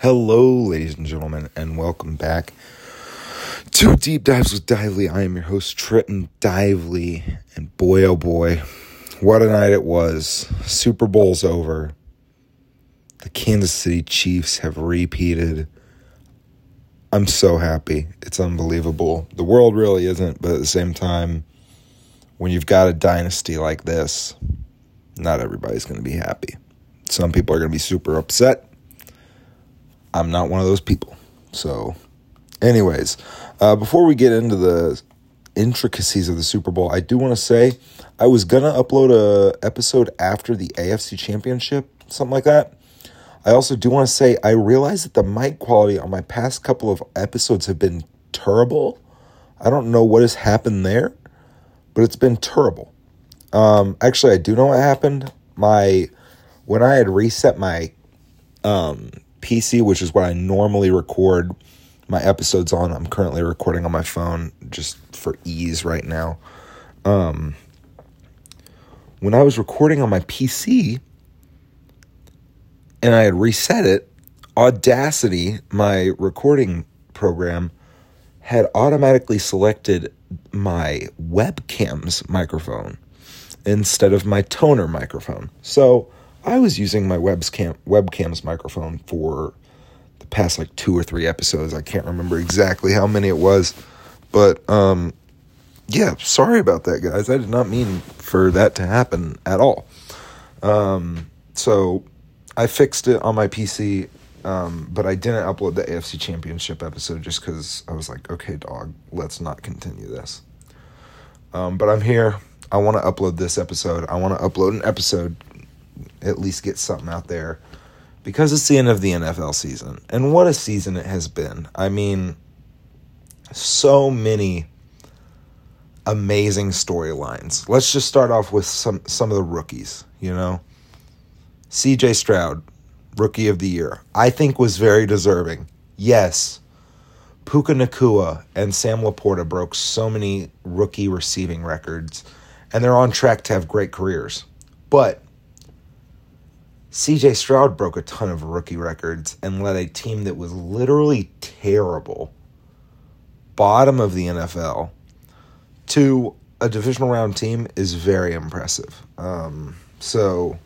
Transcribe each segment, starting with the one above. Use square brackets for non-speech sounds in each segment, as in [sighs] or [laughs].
Hello, ladies and gentlemen, and welcome back to Deep Dives with Dively. I am your host, Trenton Dively, and boy, oh boy, what a night it was. Super Bowl's over. The Kansas City Chiefs have repeated. I'm so happy. It's unbelievable. The world really isn't, but at the same time, when you've got a dynasty like this, not everybody's going to be happy. Some people are going to be super upset I'm not one of those people. So, anyways, uh, before we get into the intricacies of the Super Bowl, I do want to say I was gonna upload a episode after the AFC Championship, something like that. I also do want to say I realize that the mic quality on my past couple of episodes have been terrible. I don't know what has happened there, but it's been terrible. Um, actually, I do know what happened. My when I had reset my um, PC, which is what I normally record my episodes on. I'm currently recording on my phone just for ease right now. Um, when I was recording on my PC and I had reset it, Audacity, my recording program, had automatically selected my webcam's microphone instead of my Tonor microphone. So I was using my webcam webcam's microphone for the past like two or three episodes. I can't remember exactly how many it was, but um, yeah, sorry about that, guys. I did not mean for that to happen at all. Um, so I fixed it on my PC, um, but I didn't upload the AFC Championship episode just because I was like, okay, dog, let's not continue this. Um, but I'm here. I want to upload this episode. I want to upload an episode at least get something out there because it's the end of the NFL season. And what a season it has been. I mean, so many amazing storylines. Let's just start off with some some of the rookies, you know. CJ Stroud, rookie of the year. I think was very deserving. Yes. Puka Nacua and Sam LaPorta broke so many rookie receiving records, and they're on track to have great careers. But CJ Stroud broke a ton of rookie records and led a team that was literally terrible, bottom of the NFL, to a divisional round team is very impressive. Um, so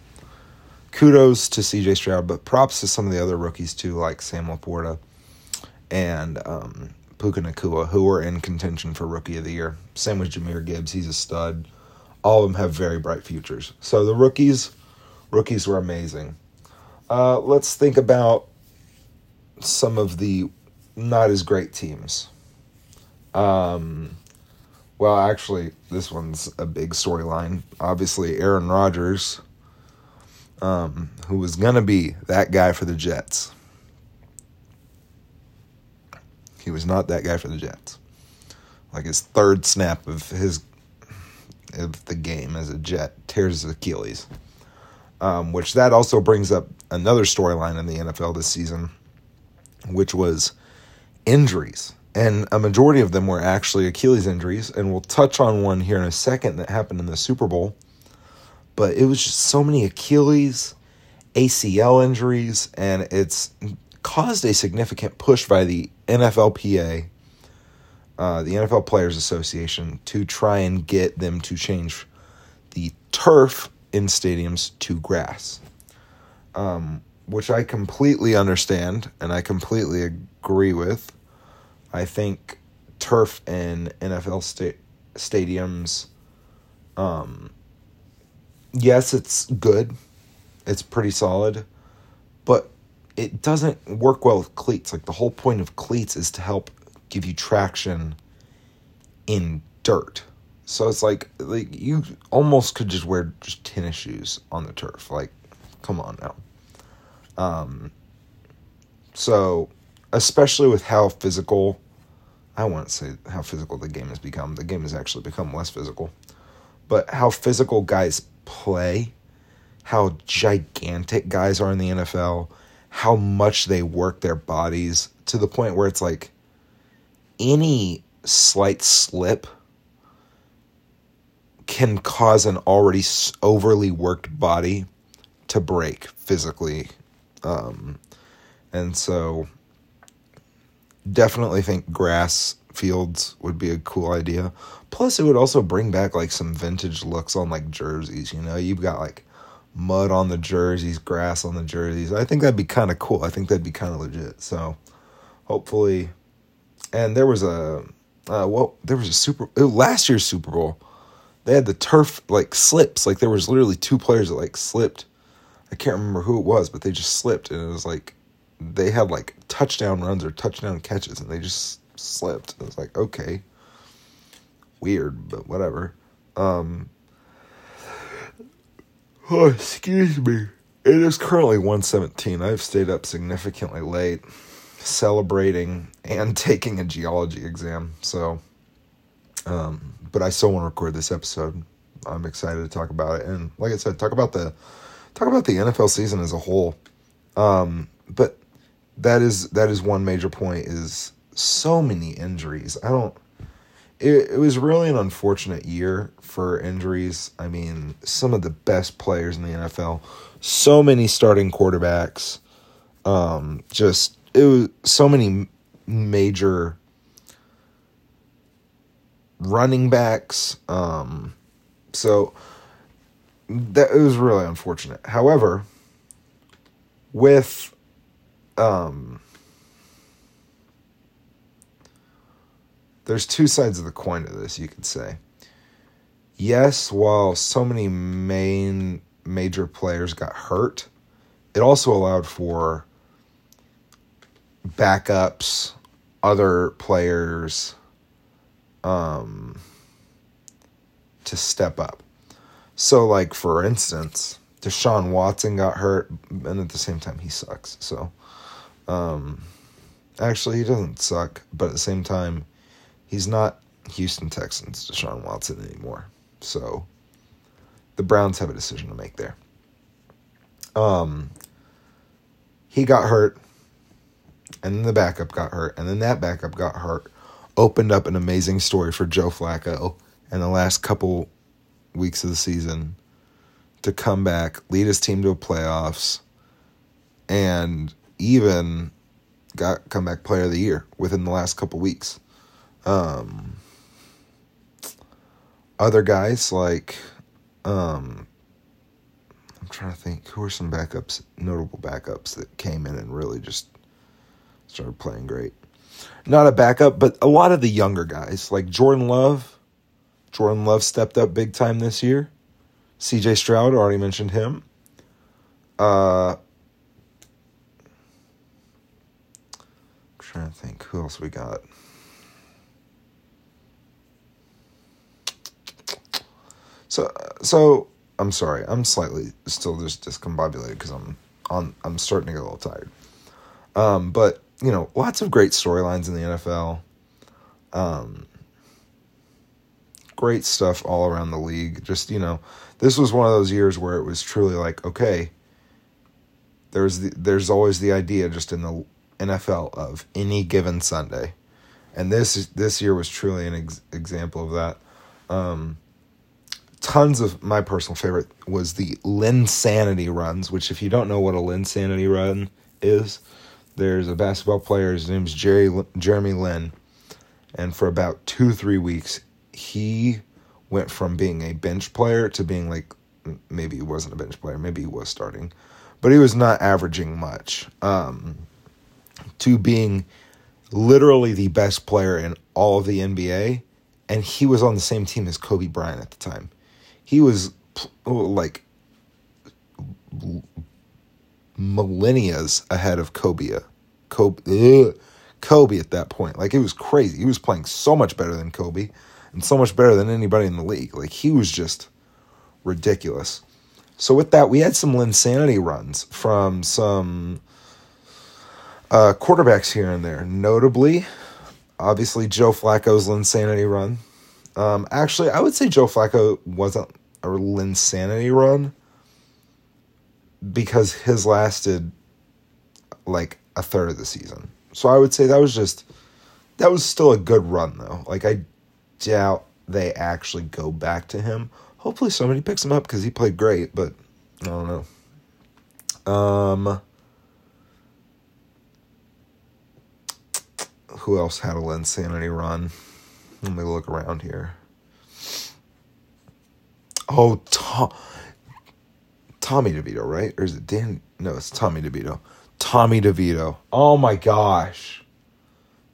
kudos to CJ Stroud, but props to some of the other rookies too, like Sam LaPorta and um, Puka Nacua, who were in contention for Rookie of the Year. Same with Jahmyr Gibbs, he's a stud. All of them have very bright futures. So the rookies Rookies were amazing. Uh, let's think about some of the not as great teams. Um, well, actually, this one's a big storyline. Obviously, Aaron Rodgers, um, who was going to be that guy for the Jets. He was not that guy for the Jets. Like his third snap of his of the game as a Jet tears his Achilles um, which that also brings up another storyline in the NFL this season, which was injuries. And a majority of them were actually Achilles injuries. And we'll touch on one here in a second that happened in the Super Bowl. But it was just so many Achilles, ACL injuries, and it's caused a significant push by the NFLPA, uh, the NFL Players Association, to try and get them to change the turf in stadiums to grass, um, which I completely understand and I completely agree with. I think turf in NFL sta- stadiums, um, yes, it's good, it's pretty solid, but it doesn't work well with cleats. Like the whole point of cleats is to help give you traction in dirt. So it's like like you almost could just wear just tennis shoes on the turf. Like, come on now. Um. So, especially with how physical, I won't say how physical the game has become. The game has actually become less physical, but how physical guys play, how gigantic guys are in the NFL, how much they work their bodies to the point where it's like any slight slip can cause an already overly worked body to break physically. Um, And so definitely think grass fields would be a cool idea. Plus it would also bring back like some vintage looks on like jerseys, you know. You've got like mud on the jerseys, grass on the jerseys. I think that'd be kind of cool. I think that'd be kind of legit. So hopefully and there was a uh, well, there was a super last year's Super Bowl. They had the turf like slips, like there was literally two players that like slipped. I can't remember who it was, but they just slipped, and it was like they had like touchdown runs or touchdown catches, and they just slipped. It was like okay, weird, but whatever. Um, [sighs] oh, excuse me. It is currently 117. I've stayed up significantly late celebrating and [laughs] taking a geology exam. So, um, but I still want to record this episode. I'm excited to talk about it, and like I said, talk about the talk about the NFL season as a whole. Um, but that is that is one major point is so many injuries. I don't. It, it was really an unfortunate year for injuries. I mean, some of the best players in the NFL, so many starting quarterbacks, um, just it was so many major running backs. Um, so that it was really unfortunate. However, with um, there's two sides of the coin to this, you could say. Yes, while so many main major players got hurt, it also allowed for backups, other players um, to step up. So, like, for instance, Deshaun Watson got hurt, and at the same time, he sucks. So, um, actually, he doesn't suck, but at the same time, he's not Houston Texans Deshaun Watson anymore. So, the Browns have a decision to make there. Um, he got hurt and then the backup got hurt, and then that backup got hurt, opened up an amazing story for Joe Flacco in the last couple weeks of the season to come back, lead his team to a playoffs, and even got comeback player of the year within the last couple weeks. Um, other guys like um, I'm trying to think who are some backups, notable backups that came in and really just started playing great. Not a backup, but a lot of the younger guys, like Jordan Love. Jordan Love stepped up big time this year. CJ Stroud, already mentioned him. Uh, I'm trying to think who else we got. So, so I'm sorry. I'm slightly still just discombobulated because I'm on. I'm starting to get a little tired. Um, but you know, lots of great storylines in the NFL. Um, great stuff all around the league. Just, you know, this was one of those years where it was truly like, okay, there's the, there's always the idea just in the NFL of any given Sunday. And this this year was truly an ex- example of that. Um, tons of my personal favorite was the Linsanity runs, which if you don't know what a Linsanity run is, there's a basketball player. His name's Jerry Jeremy Lin, and for about two three weeks, he went from being a bench player to being like maybe he wasn't a bench player, maybe he was starting, but he was not averaging much. Um, to being literally the best player in all of the NBA, and he was on the same team as Kobe Bryant at the time. He was like millennia's ahead of Kobe. Kobe, ugh, Kobe at that point. Like it was crazy. He was playing so much better than Kobe and so much better than anybody in the league. Like he was just ridiculous. So with that, we had some Linsanity runs from some uh, quarterbacks here and there. Notably, obviously Joe Flacco's Linsanity run. Um, actually, I would say Joe Flacco wasn't a Linsanity run because his lasted like a third of the season. So I would say that was just that was still a good run though. Like I doubt they actually go back to him. Hopefully somebody picks him up because he played great, but I don't know. Um who else had a Linsanity run? Let me look around here. Oh, Tom, Tommy DeVito, right? Or is it Dan? No, it's Tommy DeVito. Tommy DeVito. Oh my gosh.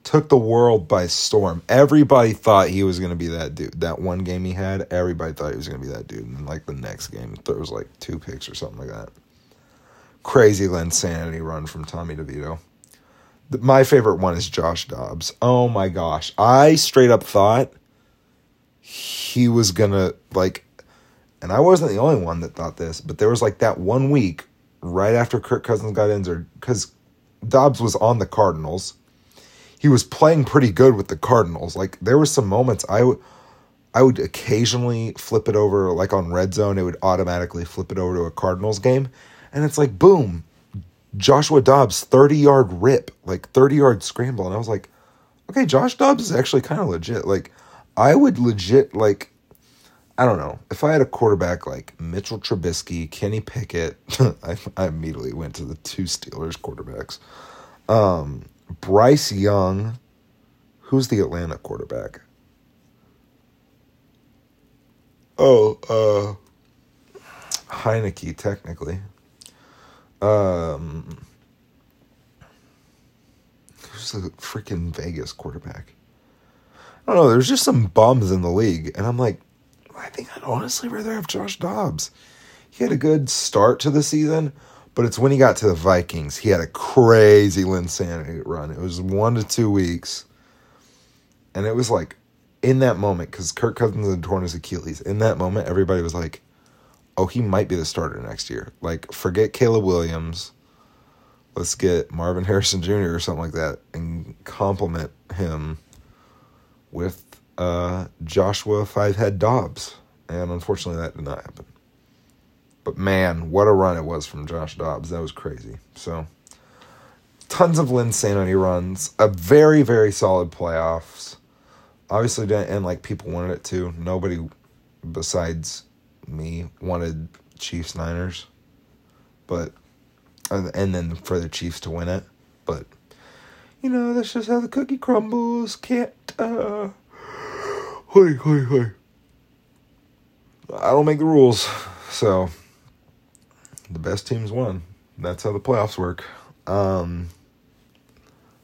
Took the world by storm. Everybody thought he was going to be that dude. That one game he had, everybody thought he was going to be that dude. And like the next game, there was like two picks or something like that. Crazy Linsanity run from Tommy DeVito. My favorite one is Josh Dobbs. Oh my gosh. I straight up thought he was going to like and I wasn't the only one that thought this, but there was like that one week right after Kirk Cousins got injured because Dobbs was on the Cardinals. He was playing pretty good with the Cardinals. Like there were some moments I would I would occasionally flip it over like on red zone, it would automatically flip it over to a Cardinals game. And it's like boom, Joshua Dobbs 30 yard rip, like 30 yard scramble. And I was like, okay, Josh Dobbs is actually kind of legit. Like I would legit like I don't know. If I had a quarterback like Mitchell Trubisky, Kenny Pickett, [laughs] I, I, immediately went to the two Steelers quarterbacks. Um, Bryce Young, who's the Atlanta quarterback? Oh, uh, Heinicke, technically. Um, who's the freaking Vegas quarterback? I don't know. There's just some bums in the league, and I'm like, I think I'd honestly rather have Josh Dobbs. He had a good start to the season, but it's when he got to the Vikings. He had a crazy Linsanity run. It was one to two weeks. And it was like in that moment, because Kirk Cousins had torn his Achilles, in that moment, everybody was like, oh, he might be the starter next year. Like, forget Caleb Williams. Let's get Marvin Harrison Jr. or something like that and compliment him with uh, Joshua Fivehead Dobbs. And unfortunately, that did not happen. But man, what a run it was from Josh Dobbs. That was crazy. So, tons of Linsanity runs. A very, very solid playoffs. Obviously, didn't end like people wanted it to. Nobody besides me wanted Chiefs Niners. But, and then for the Chiefs to win it. But, you know, that's just how the cookie crumbles. Can't, uh, Hoi, hoi, hoi. I don't make the rules, so the best teams won. That's how the playoffs work. Um,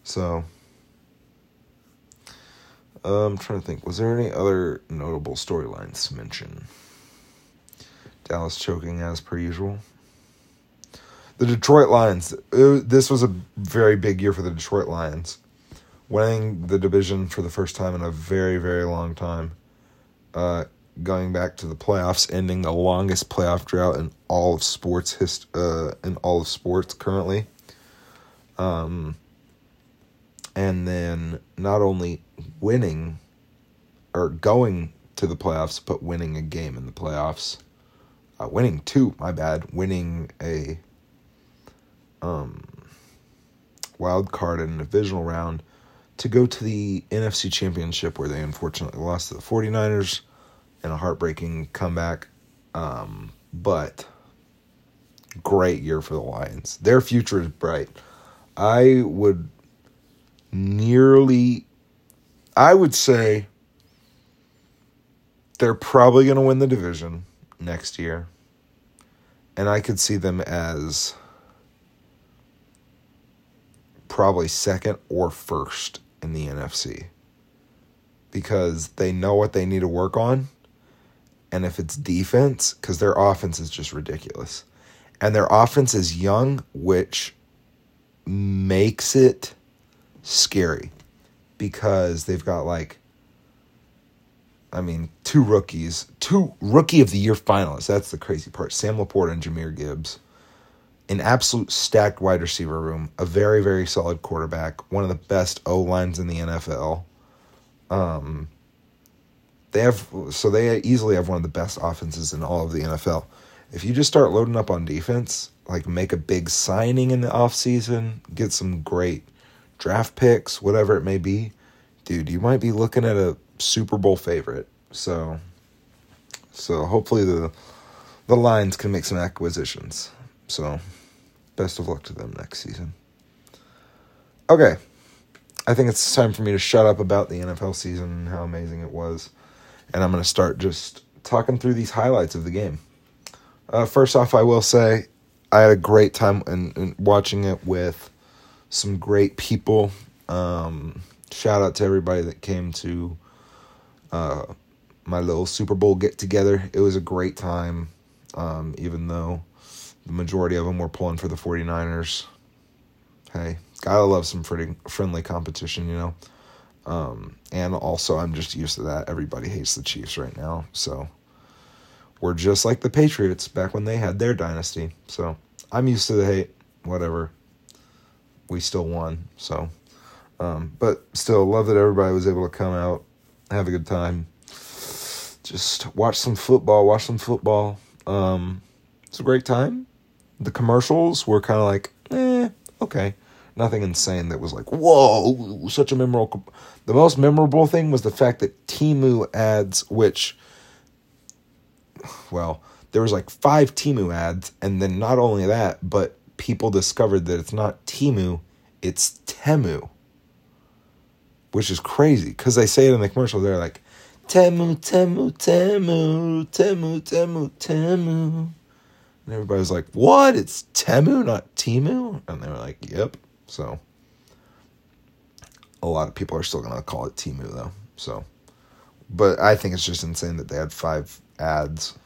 so uh, I'm trying to think. Was there any other notable storylines to mention? Dallas choking as per usual. The Detroit Lions. It, this was a very big year for the Detroit Lions winning the division for the first time in a very, very long time. Uh, going back to the playoffs, ending the longest playoff drought in all of sports hist- uh, in all of sports currently. Um, and then not only winning or going to the playoffs, but winning a game in the playoffs. Uh, winning two, my bad. Winning a um, wild card in a divisional round to go to the NFC Championship where they unfortunately lost to the 49ers in a heartbreaking comeback. Um, but great year for the Lions. Their future is bright. I would nearly, I would say they're probably going to win the division next year. And I could see them as probably second or first in the NFC because they know what they need to work on. And if it's defense, because their offense is just ridiculous. And their offense is young, which makes it scary because they've got like, I mean, two rookies, two rookie of the year finalists. That's the crazy part. Sam LaPorta and Jahmyr Gibbs an absolute stacked wide receiver room, a very very solid quarterback, one of the best O lines in the NFL. Um, they have so they easily have one of the best offenses in all of the NFL. If you just start loading up on defense, like make a big signing in the offseason, get some great draft picks, whatever it may be, dude, you might be looking at a Super Bowl favorite. So so hopefully the the Lions can make some acquisitions. So, best of luck to them next season. Okay. I think it's time for me to shut up about the NFL season and how amazing it was. And I'm going to start just talking through these highlights of the game. Uh, first off, I will say I had a great time in, in watching it with some great people. Um, shout out to everybody that came to uh, my little Super Bowl get together. It was a great time, um, even though the majority of them were pulling for the 49ers. Hey, gotta love some pretty friendly competition, you know. Um, and also, I'm just used to that. Everybody hates the Chiefs right now, so we're just like the Patriots back when they had their dynasty. So I'm used to the hate. Whatever. We still won, so. Um, but still, love that everybody was able to come out, have a good time, just watch some football. Watch some football. Um, it's a great time. The commercials were kind of like, eh, okay nothing insane that was like, whoa, such a memorable. The most memorable thing was the fact that Temu ads, which, well, there was like five Temu ads, and then not only that, but people discovered that it's not Temu, it's Temu, which is crazy because they say it in the commercial. They're like, Temu, Temu, Temu, Temu, Temu, Temu. And everybody was like, What? It's Temu, not Timu? And they were like, Yep. So a lot of people are still gonna call it Timu though. So, but I think it's just insane that they had five ads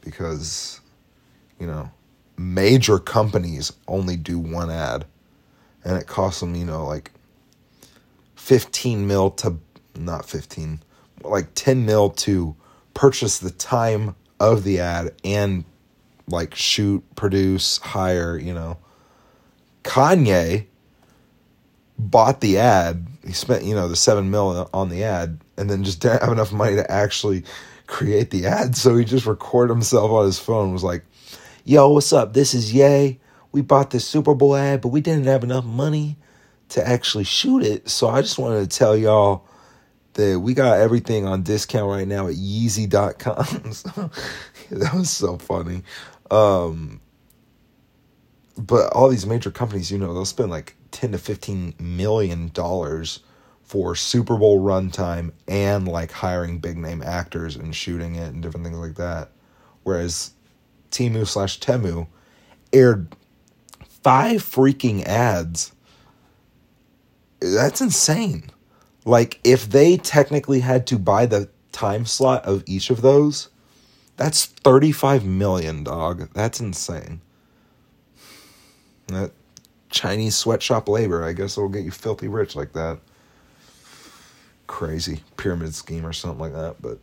because you know major companies only do one ad, and it costs them you know like fifteen mil to not fifteen like 10 mil to purchase the time of the ad and like shoot, produce, hire, you know. Kanye bought the ad. He spent, you know, the seven mil on the ad and then just didn't have enough money to actually create the ad. So he just recorded himself on his phone, was like, Yo, what's up? This is Yay. We bought this Super Bowl ad, but we didn't have enough money to actually shoot it. So I just wanted to tell y'all that we got everything on discount right now at Yeezy.com. [laughs] [laughs] that was so funny. Um, but all these major companies, you know, they'll spend like 10 to 15 million dollars for Super Bowl runtime and like hiring big name actors and shooting it and different things like that. Whereas Temu slash Temu aired five freaking ads. That's insane. Like, if they technically had to buy the time slot of each of those, that's 35 million, dog. That's insane. That Chinese sweatshop labor, I guess it'll get you filthy rich like that. Crazy pyramid scheme or something like that. But,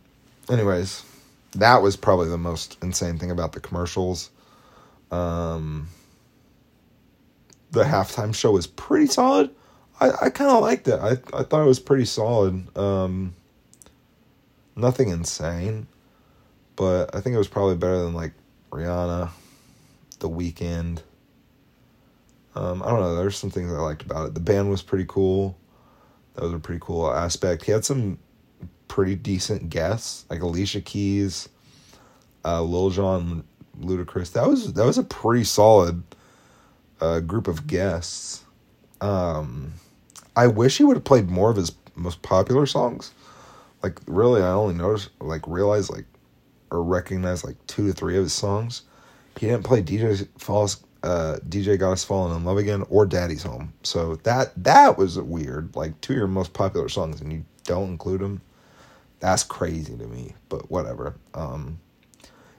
anyways, that was probably the most insane thing about the commercials. Um, the halftime show was pretty solid. I, I kind of liked it. I, I thought it was pretty solid. Um, nothing insane, but I think it was probably better than like Rihanna, The Weeknd. Um, I don't know. There's some things I liked about it. The band was pretty cool. That was a pretty cool aspect. He had some pretty decent guests, like Alicia Keys, uh, Lil Jon, Ludacris. That was that was a pretty solid uh, group of guests. Um, I wish he would have played more of his most popular songs. Like really, I only noticed, like realized, like or recognized like two to three of his songs. He didn't play DJ Falls, uh, DJ Got Us Falling in Love Again or Daddy's Home. So that that was weird. Like two of your most popular songs and you don't include them. That's crazy to me. But whatever. Um,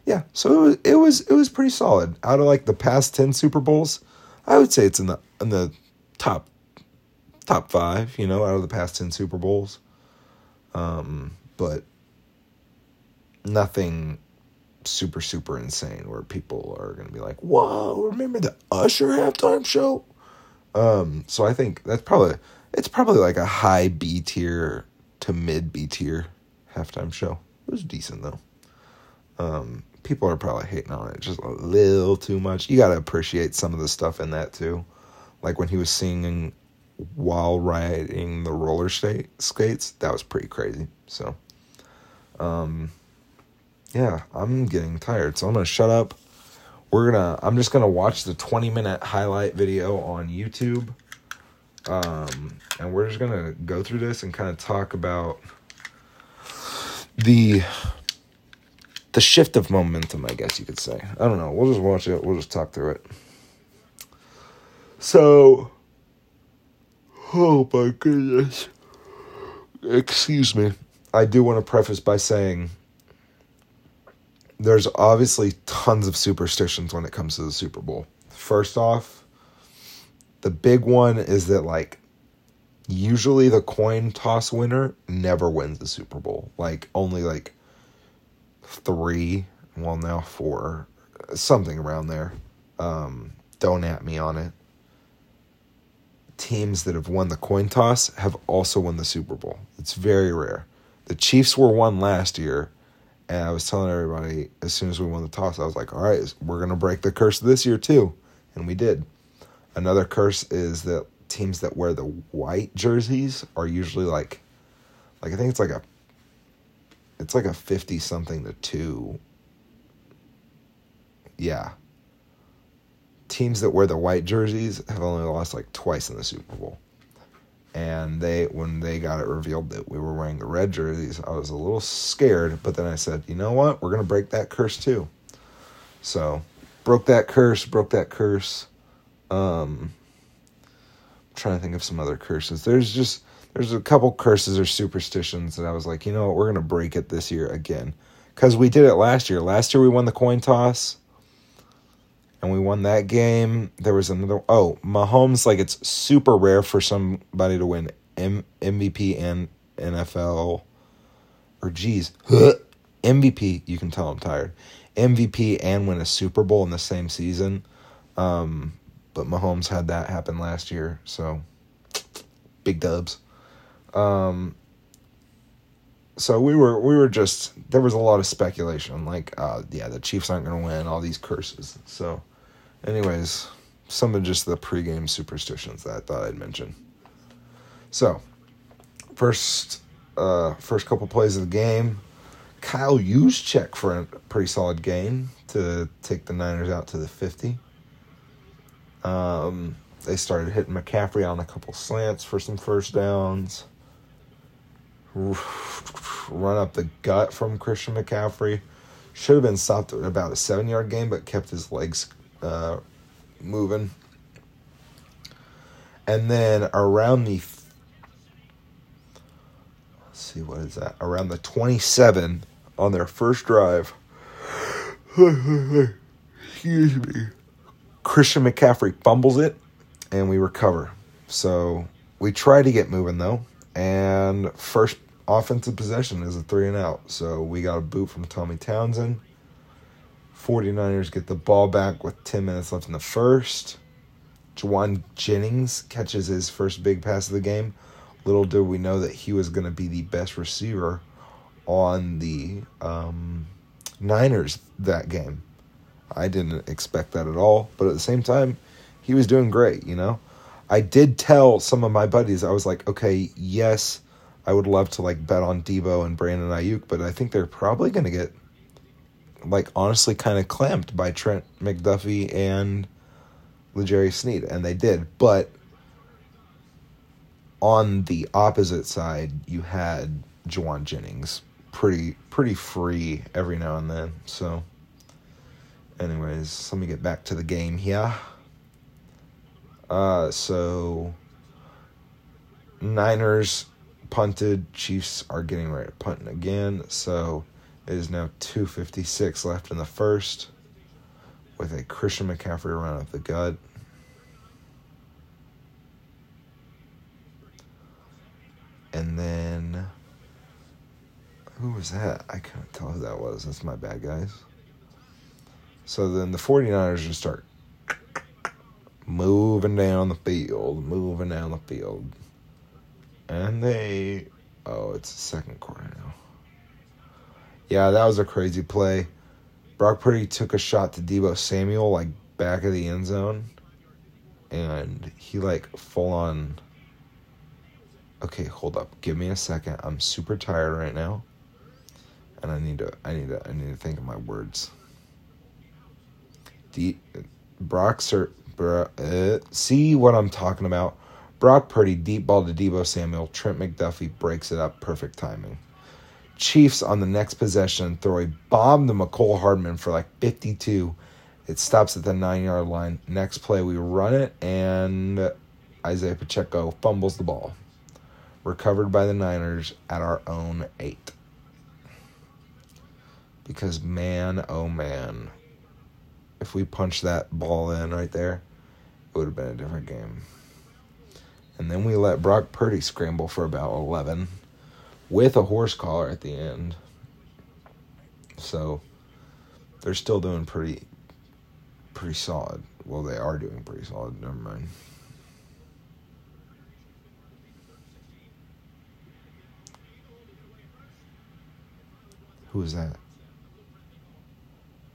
yeah. So it was it was it was pretty solid. Out of like the past ten Super Bowls, I would say it's in the in the top top five, you know, out of the past 10 Super Bowls. Um, but nothing super, super insane where people are going to be like, whoa, remember the Usher halftime show? Um, so I think that's probably, it's probably like a high B tier to mid B tier halftime show. It was decent though. Um, people are probably hating on it just a little too much. You got to appreciate some of the stuff in that too. Like when he was singing while riding the roller skates. That was pretty crazy. So, um, yeah, I'm getting tired, so I'm gonna shut up. We're gonna. I'm just gonna watch the 20 minute highlight video on YouTube. Um, and we're just gonna go through this and kind of talk about the the shift of momentum, I guess you could say. I don't know. We'll just watch it. We'll just talk through it. So, oh my goodness. Excuse me. I do want to preface by saying there's obviously tons of superstitions when it comes to the Super Bowl. First off, the big one is that like usually the coin toss winner never wins the Super Bowl. Like only like 3, well now 4, something around there. Um don't at me on it. Teams that have won the coin toss have also won the Super Bowl. It's very rare. The Chiefs were one last year and I was telling everybody as soon as we won the toss, I was like, all right, we're going to break the curse this year too. And we did. Another curse is that teams that wear the white jerseys are usually like, like I think it's like a, it's like a 50 something to two. Yeah. Teams that wear the white jerseys have only lost like twice in the Super Bowl and they when they got it revealed that we were wearing the red jerseys i was a little scared but then i said you know what? We're going to break that curse too. So broke that curse broke that curse. Um I'm trying to think of some other curses. There's just there's a couple curses or superstitions that i was like you know what? We're going to break it this year again. Because we did it last year. Last year we won the coin toss and we won that game. There was another. Oh, Mahomes, like it's super rare for somebody to win M- MVP and NFL, or geez, [laughs] MVP. You can tell I'm tired. MVP and win a Super Bowl in the same season. Um, but Mahomes had that happen last year, so [tsk] big dubs. Um, so we were we were just there was a lot of speculation like uh yeah the Chiefs aren't going to win all these curses. So Anyways, some of just the pregame superstitions that I thought I'd mention. So, first, uh, first couple plays of the game, Kyle Juszczyk for a pretty solid game to take the Niners out to the fifty. Um, they started hitting McCaffrey on a couple slants for some first downs. Run up the gut from Christian McCaffrey. Should have been stopped at about a seven yard game, but kept his legs uh, moving. And then around the let's see what is that? Around the 27 on their first drive. [laughs] Excuse me. Christian McCaffrey fumbles it and we recover. So we try to get moving though. And first offensive possession is a three and out. So we got a boot from Tommy Townsend. 49ers get the ball back with 10 minutes left in the first. Jauan Jennings catches his first big pass of the game. Little did we know that he was going to be the best receiver on the um, Niners that game. I didn't expect that at all, but at the same time, he was doing great, you know? I did tell some of my buddies, I was like, okay, yes, I would love to like bet on Deebo and Brandon Aiyuk, but I think they're probably going to get like honestly kind of clamped by Trent McDuffie and L'Jarius Sneed, and they did. But on the opposite side, you had Jauan Jennings pretty pretty free every now and then. So, anyways, let me get back to the game here. Uh, so Niners punted. Chiefs are getting ready to punt again. So it is now 2.56 left in the first with a Christian McCaffrey run up the gut. And then, who was that? I couldn't tell who that was. That's my bad, guys. So then the 49ers just start moving down the field, moving down the field. And they, oh, it's the second quarter now. Yeah, that was a crazy play. Brock Purdy took a shot to Deebo Samuel, like back of the end zone, and he like full on. Okay, hold up. Give me a second. I'm super tired right now, and I need to. I need to. I need to think of my words. D. Brock Sir. Bro, uh, see what I'm talking about. Brock Purdy deep ball to Deebo Samuel. Trent McDuffie breaks it up. Perfect timing. Chiefs on the next possession throw a bomb to Mecole Hardman for like 52. It stops at the nine yard line. Next play, we run it, and Isaiah Pacheco fumbles the ball. Recovered by the Niners at our own eight. Because, man, oh man, if we punched that ball in right there, it would have been a different game. And then we let Brock Purdy scramble for about 11 with a horse collar at the end. So they're still doing pretty pretty solid. Well, they are doing pretty solid. Never mind. Who is that?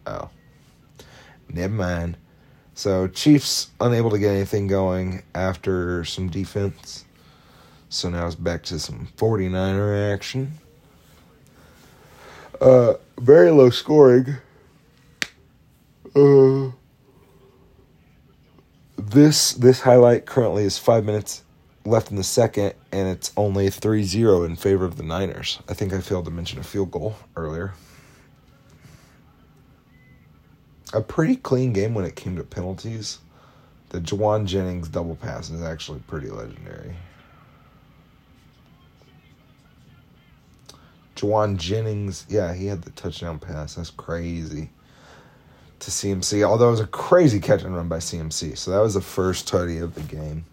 Oh. Never mind. So Chiefs unable to get anything going after some defense. So now it's back to some 49er action. Uh, very low scoring. Uh, this this highlight currently is five minutes left in the second, and it's only 3-0 in favor of the Niners. I think I failed to mention a field goal earlier. A pretty clean game when it came to penalties. The Jauan Jennings double pass is actually pretty legendary. Jauan Jennings, yeah, he had the touchdown pass. That's crazy to CMC. Although it was a crazy catch and run by CMC. So that was the first tutty of the game.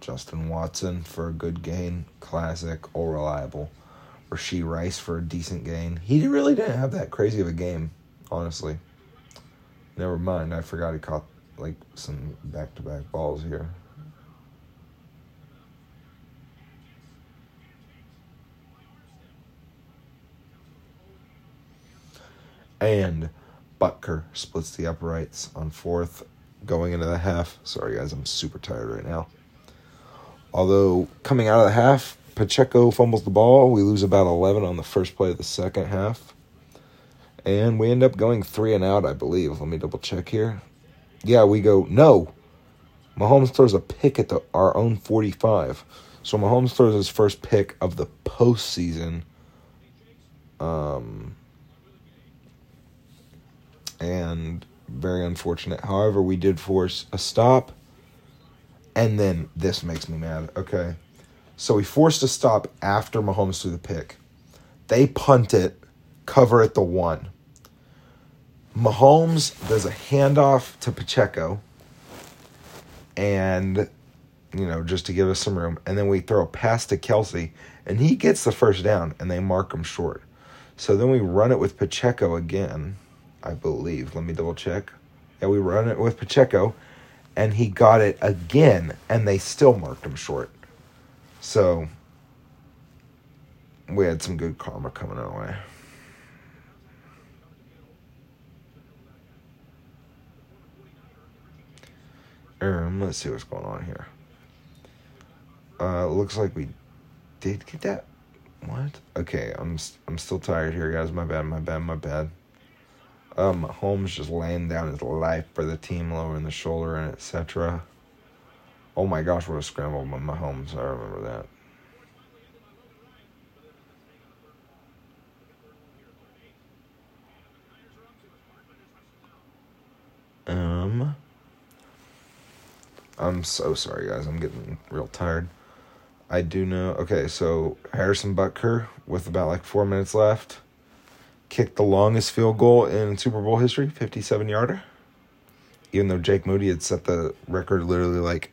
Justin Watson for a good gain, classic, all reliable. Rashee Rice for a decent gain. He really didn't have that crazy of a game, honestly. Never mind, I forgot he caught like some back to back balls here. And Butker splits the uprights on fourth going into the half. Sorry, guys, I'm super tired right now. Although coming out of the half, Pacheco fumbles the ball. We lose about 11 on the first play of the second half. And we end up going three and out, I believe. Let me double check here. Yeah, we go, no. Mahomes throws a pick at the, our own 45. So Mahomes throws his first pick of the postseason. Um, and very unfortunate. However, we did force a stop. And then this makes me mad. Okay. So we forced a stop after Mahomes threw the pick. They punt it, cover at the one. Mahomes does a handoff to Pacheco, and you know just to give us some room, and then we throw a pass to Kelsey, and he gets the first down, and they mark him short. So then we run it with Pacheco again, I believe. Let me double check. Yeah, we run it with Pacheco, and he got it again, and they still marked him short. So we had some good karma coming our way. Um, let's see what's going on here. Uh, looks like we did get that. What? Okay, I'm I'm still tired here, guys. My bad, my bad, my bad. Um, Holmes just laying down his life for the team, lowering the shoulder and etc. Oh my gosh, what a scramble by Mahomes. I remember that. Um, I'm so sorry, guys. I'm getting real tired. I do know. Okay, so Harrison Butker, with about like four minutes left, kicked the longest field goal in Super Bowl history, 57 yarder. Even though Jake Moody had set the record literally like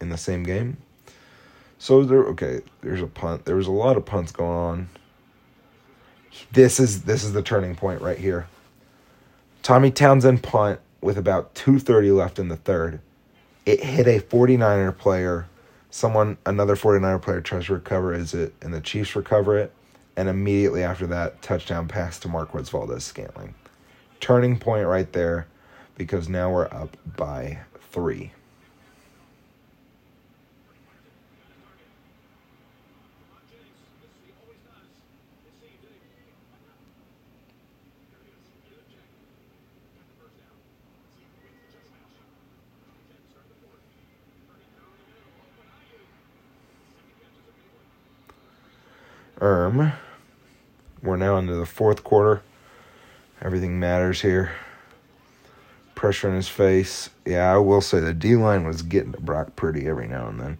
in the same game. So there okay, there's a punt. There was a lot of punts going on. This is this is the turning point right here. Tommy Townsend punt with about 230 left in the third. It hit a 49er player. Someone another 49er player tries to recover is it and the Chiefs recover it and immediately after that touchdown pass to Marquez Valdes-Scantling. Turning point right there because now we're up by 3. Erm. We're now into the fourth quarter. Everything matters here. Pressure in his face. Yeah, I will say the D line was getting to Brock Purdy every now and then.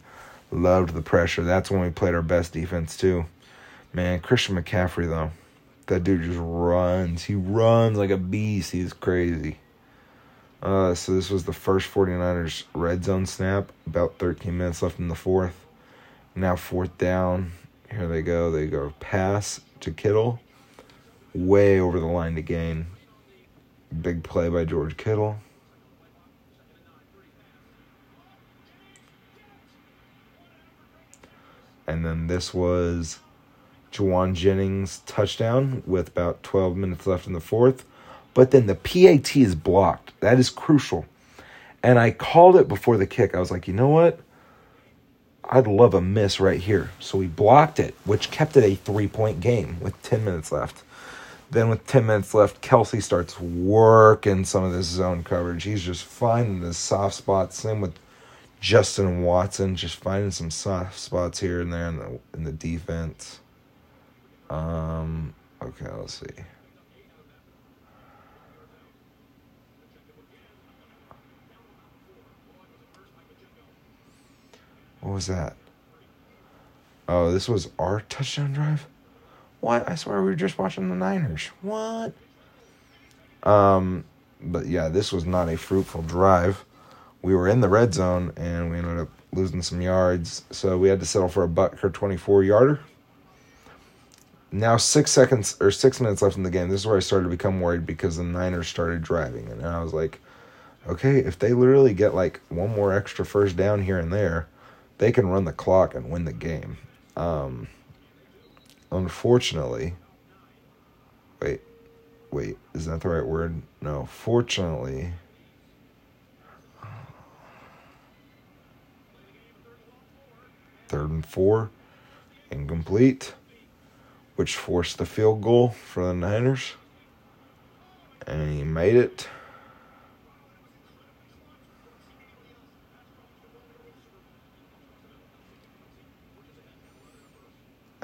Loved the pressure. That's when we played our best defense too. Man, Christian McCaffrey though. That dude just runs. He runs like a beast. He's crazy. Uh, so this was the first 49ers red zone snap. About 13 minutes left in the fourth. Now fourth down. Here they go. They go pass to Kittle. Way over the line to gain. Big play by George Kittle. And then this was Jauan Jennings touchdown with about 12 minutes left in the fourth. But then the PAT is blocked. That is crucial. And I called it before the kick. I was like, you know what? I'd love a miss right here. So we blocked it, which kept it a three point game with 10 minutes left. Then, with 10 minutes left, Kelce starts working some of this zone coverage. He's just finding the soft spots. Same with Justin Watson, just finding some soft spots here and there in the, in the defense. Um, okay, let's see. What was that? Oh, this was our touchdown drive? What? I swear we were just watching the Niners. What? Um, but yeah, this was not a fruitful drive. We were in the red zone and we ended up losing some yards, so we had to settle for a Butker 24 yarder. Now six seconds or six minutes left in the game. This is where I started to become worried because the Niners started driving, and I was like, okay, if they literally get like one more extra first down here and there, they can run the clock and win the game. Um, unfortunately, wait, wait, is that the right word? No, fortunately. Third and four, incomplete, which forced the field goal for the Niners. And he made it.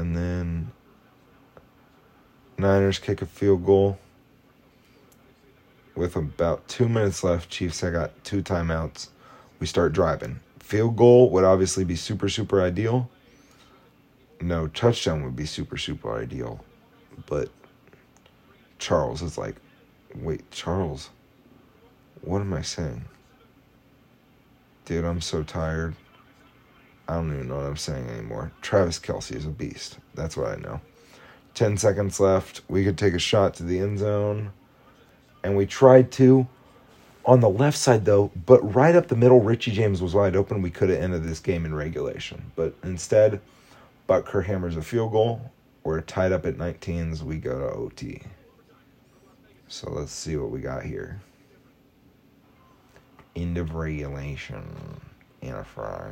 And then Niners kick a field goal with about two minutes left. Chiefs, I got two timeouts. We start driving. Field goal would obviously be super, super ideal. No, touchdown would be super, super ideal. But Charles is like, wait, Charles, what am I saying? Dude, I'm so tired. I don't even know what I'm saying anymore. Travis Kelce is a beast. That's what I know. 10 seconds left. We could take a shot to the end zone. And we tried to on the left side, though, but right up the middle, Richie James was wide open. We could have ended this game in regulation. But instead, Butker hammers a field goal. We're tied up at 19s. We go to OT. So let's see what we got here. End of regulation in a fry.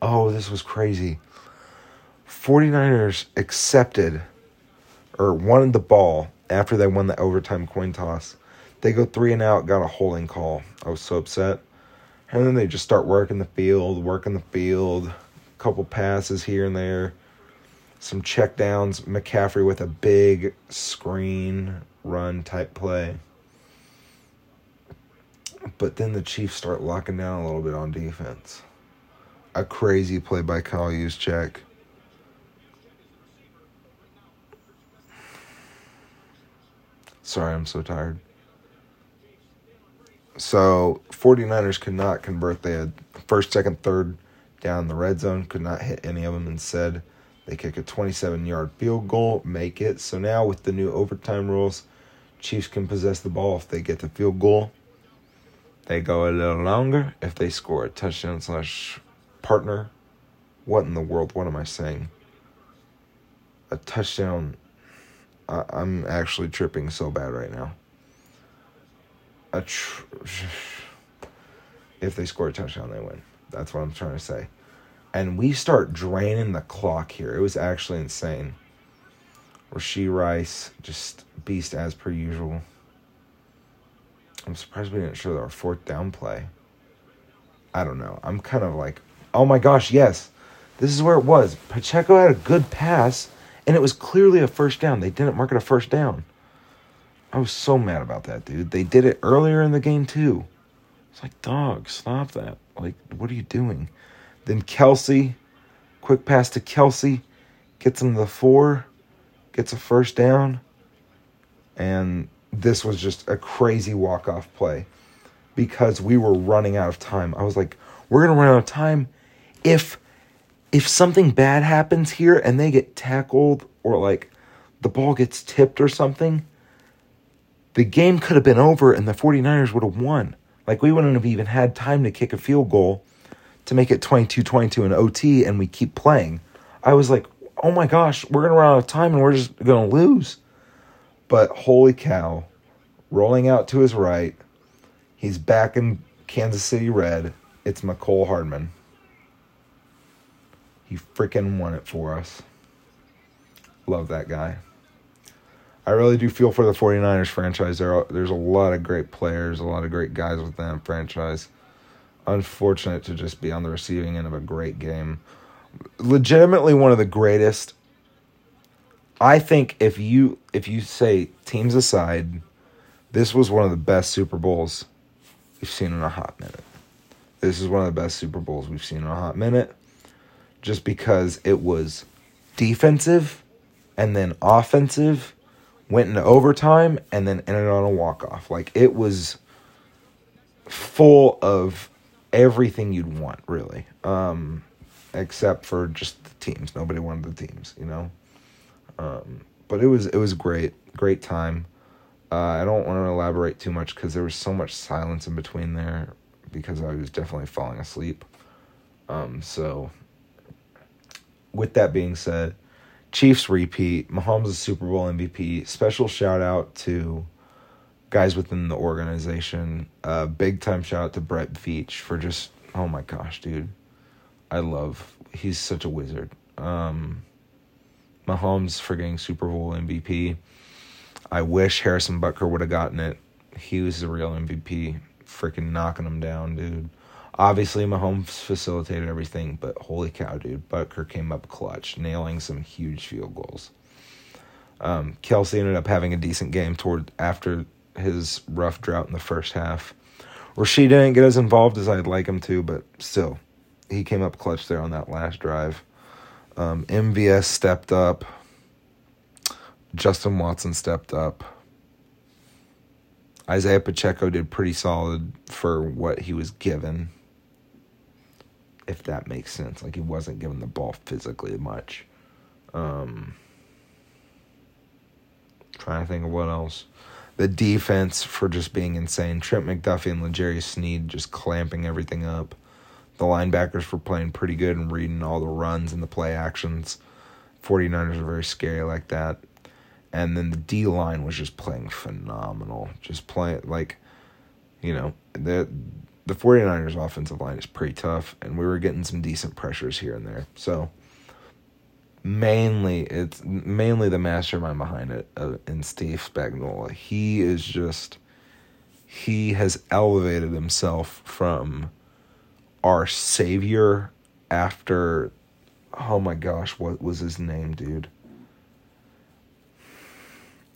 Oh, this was crazy. 49ers accepted or wanted the ball after they won the overtime coin toss. They go three and out, got a holding call. I was so upset. And then they just start working the field, working the field, a couple passes here and there, some check downs. McCaffrey with a big screen run type play. But then the Chiefs start locking down a little bit on defense a crazy play by Kyle Juszczyk. Sorry, I'm so tired. So 49ers could not convert. They had first, second, third down the red zone, could not hit any of them. Instead, they kick a 27 yard field goal, make it. So now with the new overtime rules, Chiefs can possess the ball if they get the field goal. They go a little longer if they score a touchdown slash partner. What in the world? What am I saying? A touchdown. I, am actually tripping so bad right now. A tr- [sighs] if they score a touchdown, they win. That's what I'm trying to say. and we start draining the clock here. It was actually insane. Rashee Rice, just beast as per usual. I'm surprised we didn't show our fourth down play. I don't know. I'm kind of like, oh my gosh, yes. This is where it was. Pacheco had a good pass, and it was clearly a first down. They didn't mark it a first down. I was so mad about that, dude. They did it earlier in the game, too. It's like, dog, stop that. Like, what are you doing? Then Kelce, quick pass to Kelce, gets him to the four, gets a first down. And this was just a crazy walk-off play because we were running out of time. I was like, we're going to run out of time if if something bad happens here and they get tackled or like the ball gets tipped or something, the game could have been over and the 49ers would have won. Like we wouldn't have even had time to kick a field goal to make it 22-22 in OT and we keep playing. I was like, "Oh my gosh, we're going to run out of time and we're just going to lose." But holy cow, rolling out to his right, he's back in Kansas City red. It's Mecole Hardman. He freaking won it for us. Love that guy. I really do feel for the 49ers franchise. There are, there's a lot of great players, a lot of great guys with that franchise. Unfortunate to just be on the receiving end of a great game. Legitimately one of the greatest I think if you if you say teams aside, this was one of the best Super Bowls we've seen in a hot minute. This is one of the best Super Bowls we've seen in a hot minute. Just because it was defensive and then offensive, went into overtime and then ended on a walk off. Like it was full of everything you'd want, really. Um, except for just the teams. Nobody wanted the teams, you know. Um, but it was it was great, great time. Uh, I don't want to elaborate too much because there was so much silence in between there because I was definitely falling asleep. Um, so, with that being said, Chiefs repeat. Mahomes is Super Bowl MVP. Special shout out to guys within the organization. Uh, big time shout out to Brett Veach for just oh my gosh, dude. I love he's such a wizard. Um, Mahomes for getting Super Bowl MVP. I wish Harrison Butker would have gotten it. He was the real MVP, freaking knocking him down, dude. Obviously, Mahomes facilitated everything, but holy cow, dude, Butker came up clutch, nailing some huge field goals. Um, Kelce ended up having a decent game toward after his rough drought in the first half. Rashee didn't get as involved as I'd like him to, but still, he came up clutch there on that last drive. Um, MVS stepped up. Justin Watson stepped up. Isaiah Pacheco did pretty solid for what he was given. If that makes sense. Like he wasn't given the ball physically much. Um, trying to think of what else. The defense for just being insane. Trent McDuffie and L'Jarius Sneed just clamping everything up. The linebackers were playing pretty good and reading all the runs and the play actions. 49ers are very scary like that. And then the D line was just playing phenomenal. Just playing like you know, the the 49ers offensive line is pretty tough and we were getting some decent pressures here and there. So mainly it's mainly the mastermind behind it uh, in Steve Spagnuolo. He is just he has elevated himself from our savior after oh my gosh, what was his name, dude?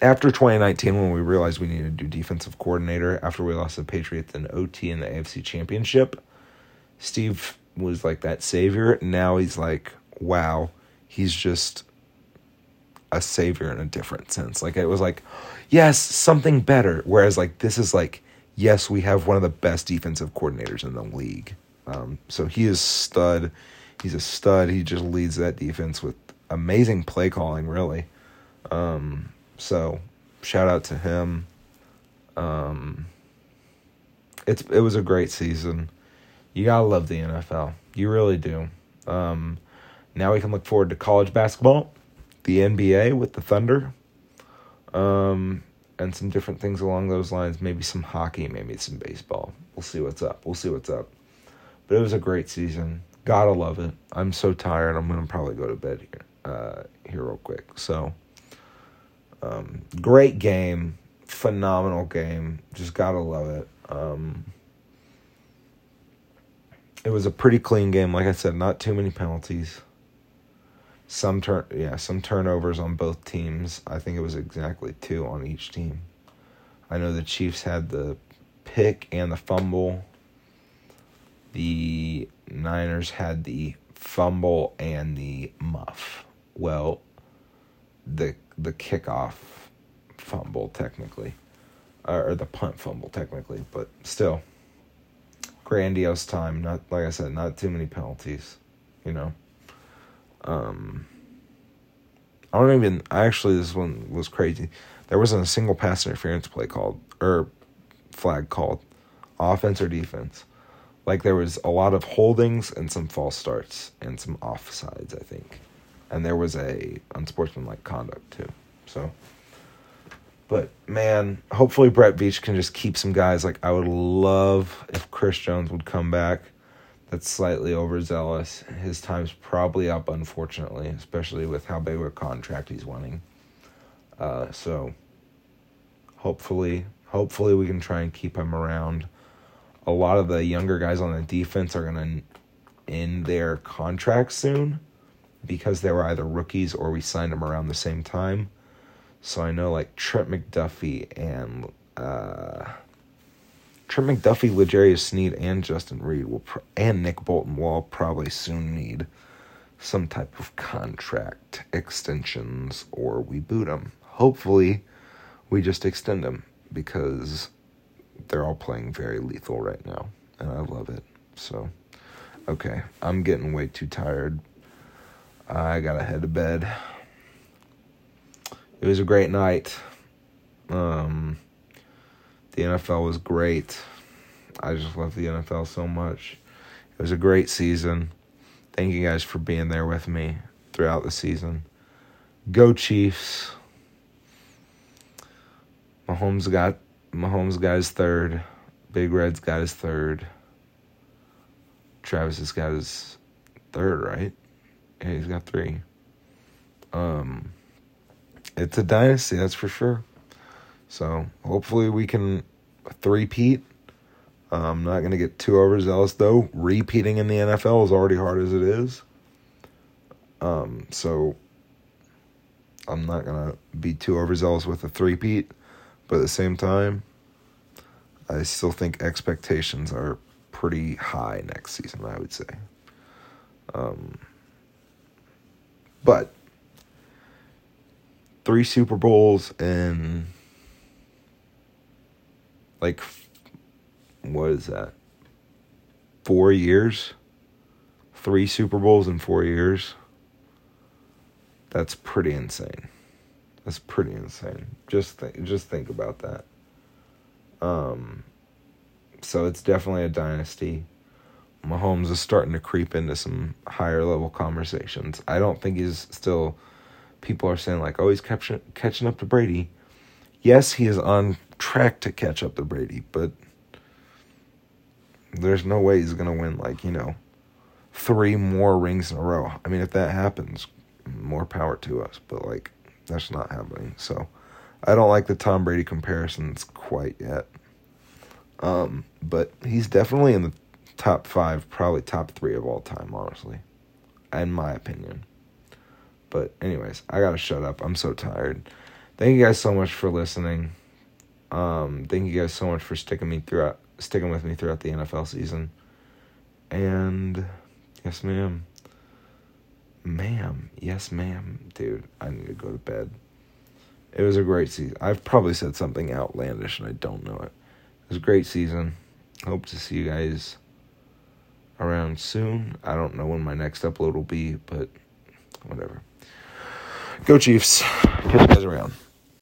After 2019, when we realized we needed to do defensive coordinator after we lost the Patriots in OT in the AFC Championship, Steve was like that savior. Now he's like, wow, he's just a savior in a different sense. Like it was like, yes, something better. Whereas like this is like, yes, we have one of the best defensive coordinators in the league. Um, so he is stud. He's a stud. He just leads that defense with amazing play calling, really. Um, so shout out to him. Um, it's it was a great season. You gotta love the NFL. You really do. Um, now we can look forward to college basketball, the NBA with the Thunder, um, and some different things along those lines. Maybe some hockey, maybe some baseball. We'll see what's up. We'll see what's up. But it was a great season. Gotta love it. I'm so tired. I'm gonna probably go to bed here, uh, here real quick. So, um, great game, phenomenal game. Just gotta love it. Um, it was a pretty clean game. Like I said, not too many penalties. Some turn, yeah, some turnovers on both teams. I think it was exactly two on each team. I know the Chiefs had the pick and the fumble. The Niners had the fumble and the muff. Well, the the kickoff fumble technically, or the punt fumble technically, but still grandiose time. Not like I said, not too many penalties. You know. Um. I don't even. Actually, this one was crazy. There wasn't a single pass interference play called or flag called, offense or defense. Like there was a lot of holdings and some false starts and some offsides, I think, and there was a unsportsmanlike conduct too. So. But man, hopefully Brett Veach can just keep some guys. Like I would love if Chris Jones would come back. That's slightly overzealous. His time's probably up, unfortunately, especially with how big of a contract he's winning. Uh, so hopefully, hopefully we can try and keep him around. A lot of the younger guys on the defense are gonna end their contracts soon because they were either rookies or we signed them around the same time. So I know like Trent McDuffie and uh, Trent McDuffie, L'Jarius Sneed, and Justin Reid will and Nick Bolton will all probably soon need some type of contract extensions or we boot them. Hopefully, we just extend them because they're all playing very lethal right now, and I love it. So, okay, I'm getting way too tired. I gotta head to bed it was a great night. Um, the NFL was great. I just love the NFL so much. It was a great season. Thank you guys for being there with me throughout the season. Go Chiefs. Mahomes got Mahomes got his third. Big Red's got his third. Travis has got his third, right? Yeah, he's got three. Um it's a dynasty, that's for sure. So hopefully we can three-peat. I'm not going to get too overzealous though. Repeating in the NFL is already hard as it is. Um, so I'm not going to be too overzealous with a three-peat, but at the same time, I still think expectations are pretty high next season, I would say. Um, but three Super Bowls in like what is that? Four years? Three Super Bowls in four years? That's pretty insane. That's pretty insane. Just think just think about that. Um so it's definitely a dynasty. Mahomes is starting to creep into some higher level conversations. I don't think he's still people are saying like, "Oh, he's catching catching up to Brady." Yes, he is on track to catch up to Brady, but there's no way he's gonna win like you know three more rings in a row. I mean, if that happens, more power to us. But like, that's not happening. So, I don't like the Tom Brady comparisons quite yet. Um, but he's definitely in the top five, probably top three of all time, honestly, in my opinion. But anyways, I gotta shut up. I'm so tired. Thank you guys so much for listening. Um, thank you guys so much for sticking me throughout, sticking with me throughout the NFL season. And yes, ma'am. Ma'am, yes, ma'am, dude. I need to go to bed. It was a great season. I've probably said something outlandish and I don't know it. It was a great season. Hope to see you guys around soon. I don't know when my next upload will be, but whatever. Go Chiefs. Catch you guys around.